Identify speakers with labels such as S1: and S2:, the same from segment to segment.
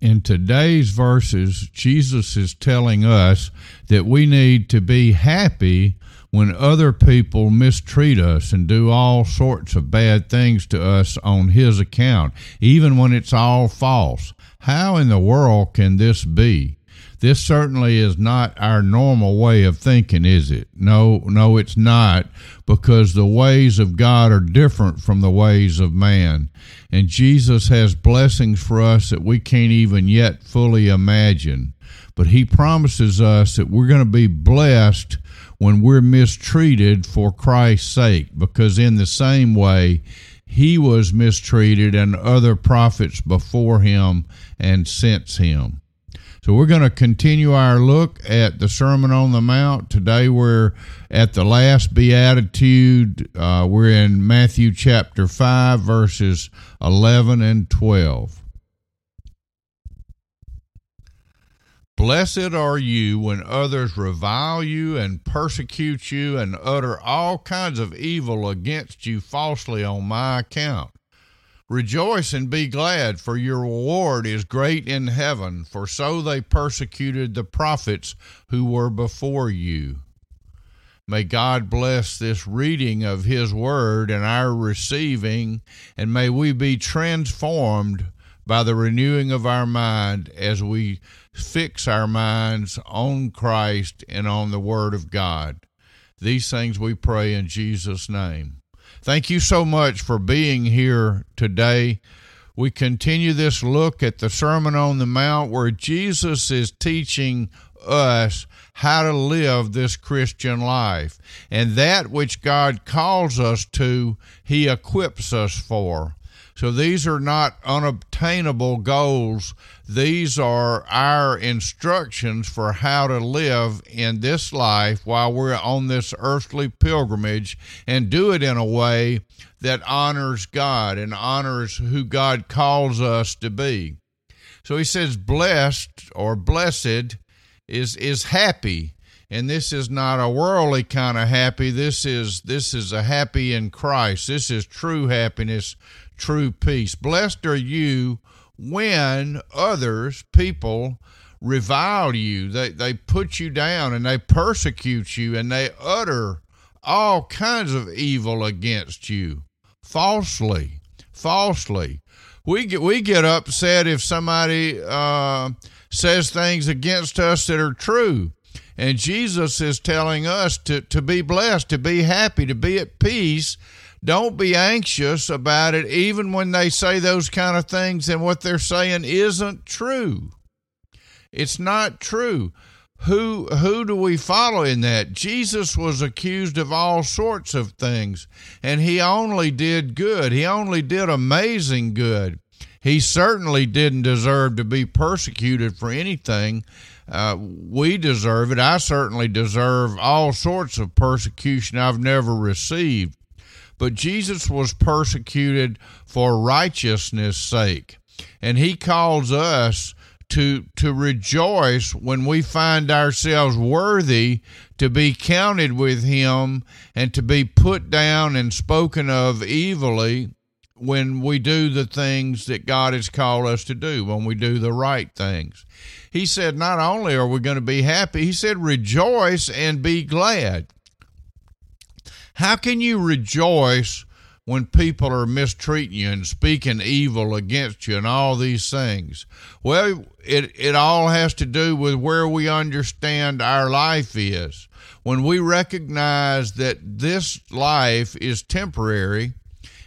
S1: in today's verses, Jesus is telling us that we need to be happy when other people mistreat us and do all sorts of bad things to us on His account, even when it's all false. How in the world can this be? This certainly is not our normal way of thinking, is it? No, no, it's not, because the ways of God are different from the ways of man. And Jesus has blessings for us that we can't even yet fully imagine. But He promises us that we're going to be blessed when we're mistreated for Christ's sake, because in the same way, he was mistreated and other prophets before him and since him. So we're going to continue our look at the Sermon on the Mount. Today we're at the last beatitude. Uh, we're in Matthew chapter 5, verses 11 and 12. Blessed are you when others revile you and persecute you and utter all kinds of evil against you falsely on my account. Rejoice and be glad, for your reward is great in heaven, for so they persecuted the prophets who were before you. May God bless this reading of His Word and our receiving, and may we be transformed by the renewing of our mind as we fix our minds on Christ and on the Word of God. These things we pray in Jesus' name. Thank you so much for being here today. We continue this look at the Sermon on the Mount where Jesus is teaching us how to live this Christian life. And that which God calls us to, He equips us for. So these are not unobtainable goals. These are our instructions for how to live in this life while we're on this earthly pilgrimage and do it in a way that honors God and honors who God calls us to be. So he says blessed or blessed is is happy and this is not a worldly kind of happy this is this is a happy in Christ this is true happiness true peace. Blessed are you when others, people, revile you. They, they put you down and they persecute you and they utter all kinds of evil against you falsely. Falsely. We get, we get upset if somebody uh, says things against us that are true. And Jesus is telling us to, to be blessed, to be happy, to be at peace don't be anxious about it, even when they say those kind of things and what they're saying isn't true. It's not true. Who who do we follow in that? Jesus was accused of all sorts of things, and he only did good. He only did amazing good. He certainly didn't deserve to be persecuted for anything. Uh, we deserve it. I certainly deserve all sorts of persecution I've never received but Jesus was persecuted for righteousness' sake. And he calls us to to rejoice when we find ourselves worthy to be counted with him and to be put down and spoken of evilly when we do the things that God has called us to do, when we do the right things. He said, not only are we going to be happy, he said, rejoice and be glad. How can you rejoice when people are mistreating you and speaking evil against you and all these things? Well, it, it all has to do with where we understand our life is. When we recognize that this life is temporary,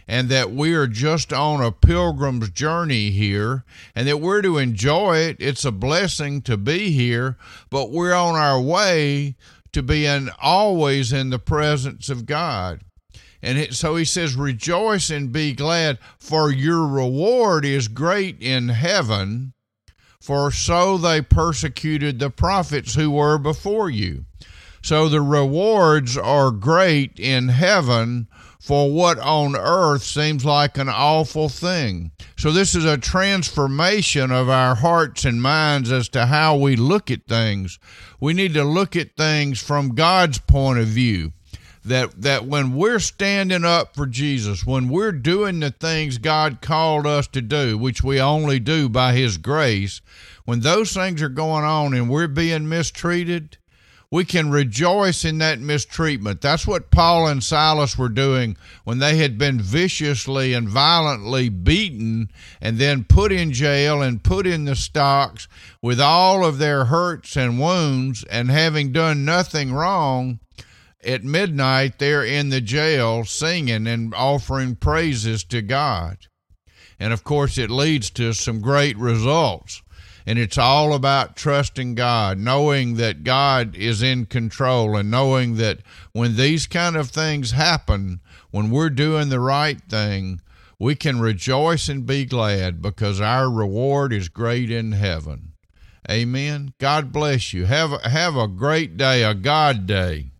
S1: and that we are just on a pilgrim's journey here and that we're to enjoy it. It's a blessing to be here, but we're on our way to be in, always in the presence of God. And it, so he says, Rejoice and be glad, for your reward is great in heaven, for so they persecuted the prophets who were before you. So the rewards are great in heaven for what on earth seems like an awful thing. So, this is a transformation of our hearts and minds as to how we look at things. We need to look at things from God's point of view. that that when we're standing up for Jesus, when we're doing the things God called us to do, which we only do by his grace, when those things are going on and we're being mistreated, we can rejoice in that mistreatment. That's what Paul and Silas were doing when they had been viciously and violently beaten and then put in jail and put in the stocks with all of their hurts and wounds and having done nothing wrong. At midnight, they're in the jail singing and offering praises to God. And of course, it leads to some great results. And it's all about trusting God, knowing that God is in control, and knowing that when these kind of things happen, when we're doing the right thing, we can rejoice and be glad because our reward is great in heaven. Amen. God bless you. Have, have a great day, a God day.